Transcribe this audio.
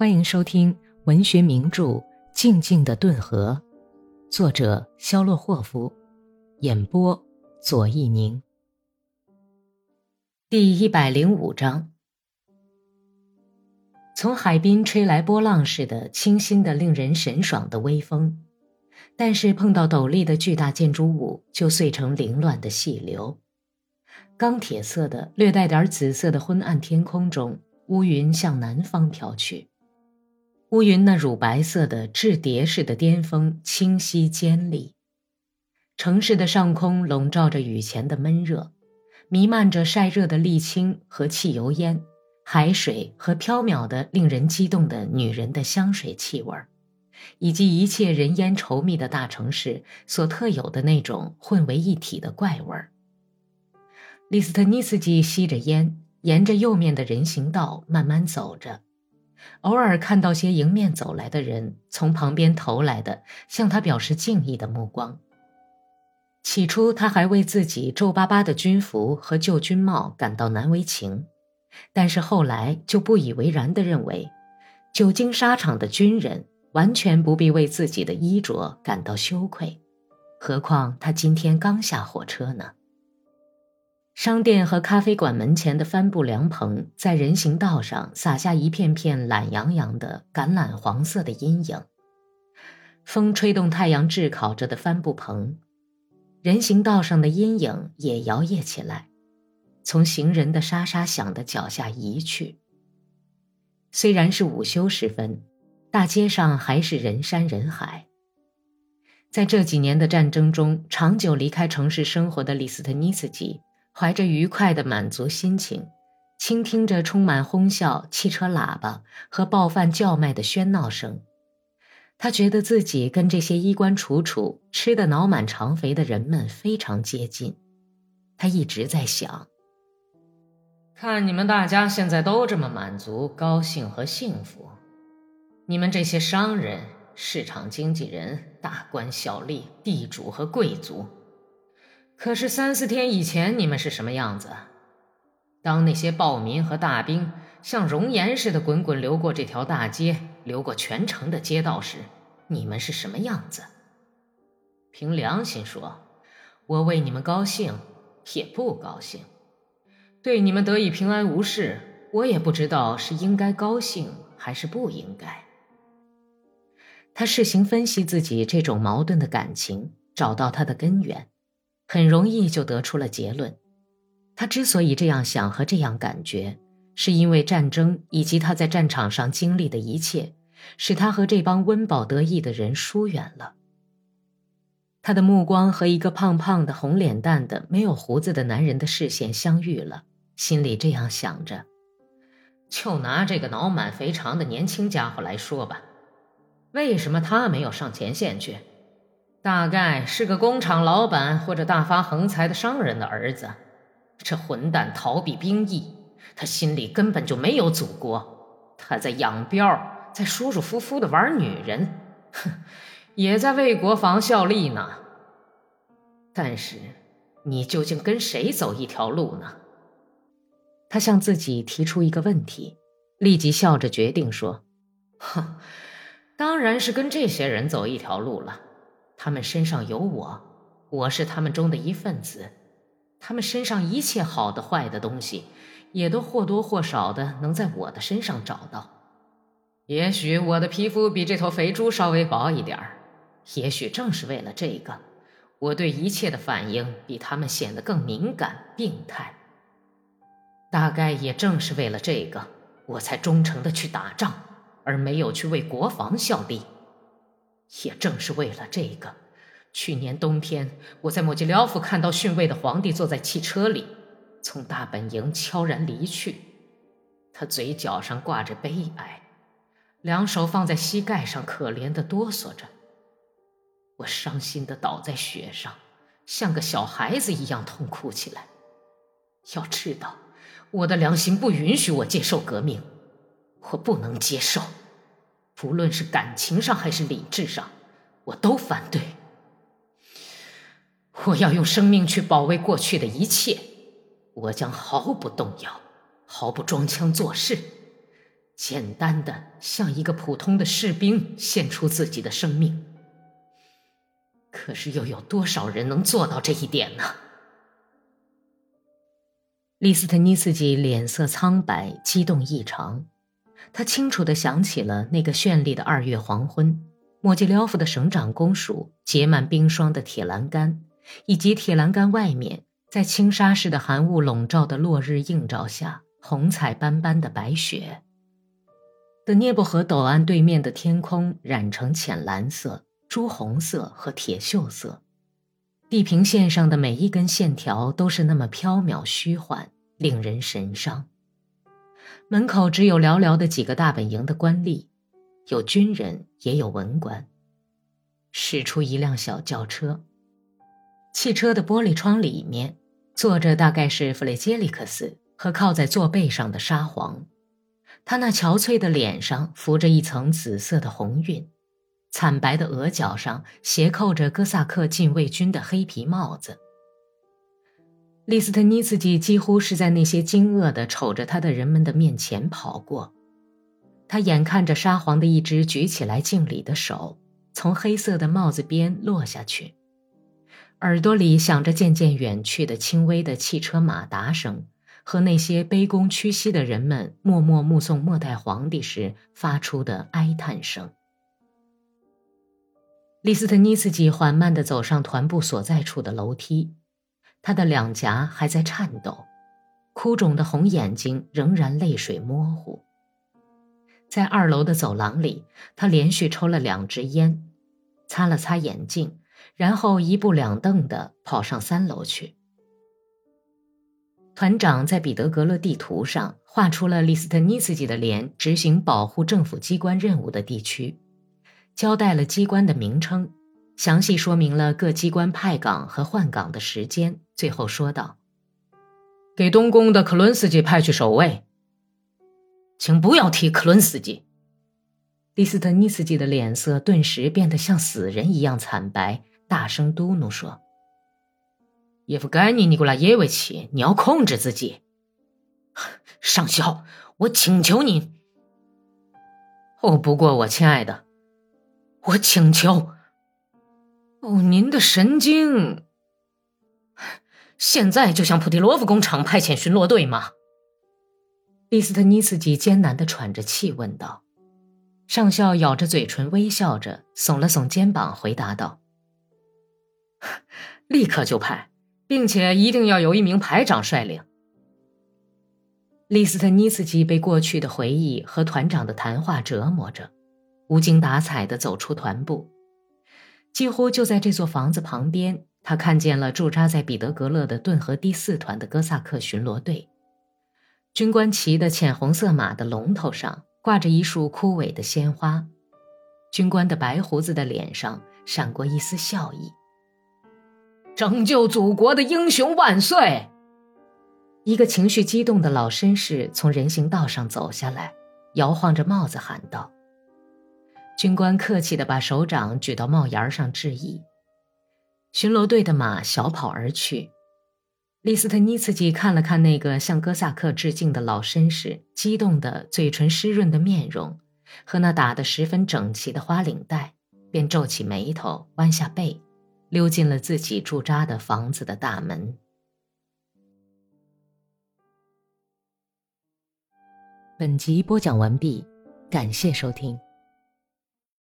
欢迎收听文学名著《静静的顿河》，作者肖洛霍夫，演播左一宁。第一百零五章。从海滨吹来波浪似的清新的、令人神爽的微风，但是碰到陡立的巨大建筑物，就碎成凌乱的细流。钢铁色的、略带点紫色的昏暗天空中，乌云向南方飘去。乌云那乳白色的质叠似的巅峰清晰尖利，城市的上空笼罩着雨前的闷热，弥漫着晒热的沥青和汽油烟、海水和飘渺的令人激动的女人的香水气味以及一切人烟稠密的大城市所特有的那种混为一体的怪味儿。利斯特尼斯基吸着烟，沿着右面的人行道慢慢走着。偶尔看到些迎面走来的人从旁边投来的向他表示敬意的目光。起初他还为自己皱巴巴的军服和旧军帽感到难为情，但是后来就不以为然地认为，久经沙场的军人完全不必为自己的衣着感到羞愧，何况他今天刚下火车呢。商店和咖啡馆门前的帆布凉棚，在人行道上洒下一片片懒洋洋的橄榄黄色的阴影。风吹动太阳炙烤着的帆布棚，人行道上的阴影也摇曳起来，从行人的沙沙响的脚下移去。虽然是午休时分，大街上还是人山人海。在这几年的战争中，长久离开城市生活的李斯特尼斯基。怀着愉快的满足心情，倾听着充满哄笑、汽车喇叭和报饭叫卖的喧闹声，他觉得自己跟这些衣冠楚楚、吃得脑满肠肥的人们非常接近。他一直在想：看你们大家现在都这么满足、高兴和幸福，你们这些商人、市场经纪人、大官小吏、地主和贵族。可是三四天以前，你们是什么样子？当那些暴民和大兵像熔岩似的滚滚流过这条大街，流过全城的街道时，你们是什么样子？凭良心说，我为你们高兴，也不高兴。对你们得以平安无事，我也不知道是应该高兴还是不应该。他试行分析自己这种矛盾的感情，找到它的根源。很容易就得出了结论。他之所以这样想和这样感觉，是因为战争以及他在战场上经历的一切，使他和这帮温饱得意的人疏远了。他的目光和一个胖胖的、红脸蛋的、没有胡子的男人的视线相遇了，心里这样想着：就拿这个脑满肥肠的年轻家伙来说吧，为什么他没有上前线去？大概是个工厂老板或者大发横财的商人的儿子。这混蛋逃避兵役，他心里根本就没有祖国。他在养膘，在舒舒服服的玩女人，哼，也在为国防效力呢。但是，你究竟跟谁走一条路呢？他向自己提出一个问题，立即笑着决定说：“ 哼，当然是跟这些人走一条路了。”他们身上有我，我是他们中的一份子。他们身上一切好的、坏的东西，也都或多或少的能在我的身上找到。也许我的皮肤比这头肥猪稍微薄一点儿，也许正是为了这个，我对一切的反应比他们显得更敏感、病态。大概也正是为了这个，我才忠诚的去打仗，而没有去为国防效力。也正是为了这个，去年冬天我在莫吉廖夫看到逊位的皇帝坐在汽车里，从大本营悄然离去。他嘴角上挂着悲哀，两手放在膝盖上，可怜的哆嗦着。我伤心的倒在雪上，像个小孩子一样痛哭起来。要知道，我的良心不允许我接受革命，我不能接受。不论是感情上还是理智上，我都反对。我要用生命去保卫过去的一切，我将毫不动摇，毫不装腔作势。简单的像一个普通的士兵献出自己的生命。可是又有多少人能做到这一点呢？利斯特尼斯基脸色苍白，激动异常。他清楚地想起了那个绚丽的二月黄昏，莫吉廖夫的省长公署结满冰霜的铁栏杆，以及铁栏杆外面在轻纱似的寒雾笼罩的落日映照下红彩斑斑的白雪。的涅布河陡岸对面的天空染成浅蓝色、朱红色和铁锈色，地平线上的每一根线条都是那么飘渺虚幻，令人神伤。门口只有寥寥的几个大本营的官吏，有军人也有文官。驶出一辆小轿车，汽车的玻璃窗里面坐着大概是弗雷杰里克斯和靠在座背上的沙皇，他那憔悴的脸上浮着一层紫色的红晕，惨白的额角上斜扣着哥萨克禁卫军的黑皮帽子。利斯特尼茨基几乎是在那些惊愕的瞅着他的人们的面前跑过，他眼看着沙皇的一只举起来敬礼的手从黑色的帽子边落下去，耳朵里响着渐渐远去的轻微的汽车马达声和那些卑躬屈膝的人们默默目送末代皇帝时发出的哀叹声。利斯特尼茨基缓慢地走上团部所在处的楼梯。他的两颊还在颤抖，哭肿的红眼睛仍然泪水模糊。在二楼的走廊里，他连续抽了两支烟，擦了擦眼镜，然后一步两蹬地跑上三楼去。团长在彼得格勒地图上画出了利斯特尼斯基的连执行保护政府机关任务的地区，交代了机关的名称。详细说明了各机关派岗和换岗的时间，最后说道：“给东宫的克伦斯基派去守卫，请不要提克伦斯基。”利斯特尼斯基的脸色顿时变得像死人一样惨白，大声嘟哝说：“叶夫甘尼·尼古拉耶维奇，你要控制自己。上校，我请求您。哦，不过我亲爱的，我请求。”哦，您的神经！现在就向普提罗夫工厂派遣巡逻队吗？利斯特尼斯基艰难的喘着气问道。上校咬着嘴唇，微笑着，耸了耸肩膀，回答道：“ 立刻就派，并且一定要由一名排长率领。”利斯特尼斯基被过去的回忆和团长的谈话折磨着，无精打采的走出团部。几乎就在这座房子旁边，他看见了驻扎在彼得格勒的顿河第四团的哥萨克巡逻队。军官骑的浅红色马的龙头上挂着一束枯萎的鲜花，军官的白胡子的脸上闪过一丝笑意。拯救祖国的英雄万岁！一个情绪激动的老绅士从人行道上走下来，摇晃着帽子喊道。军官客气地把手掌举到帽檐上致意，巡逻队的马小跑而去。利斯特尼茨基看了看那个向哥萨克致敬的老绅士，激动的嘴唇湿润的面容和那打得十分整齐的花领带，便皱起眉头，弯下背，溜进了自己驻扎的房子的大门。本集播讲完毕，感谢收听。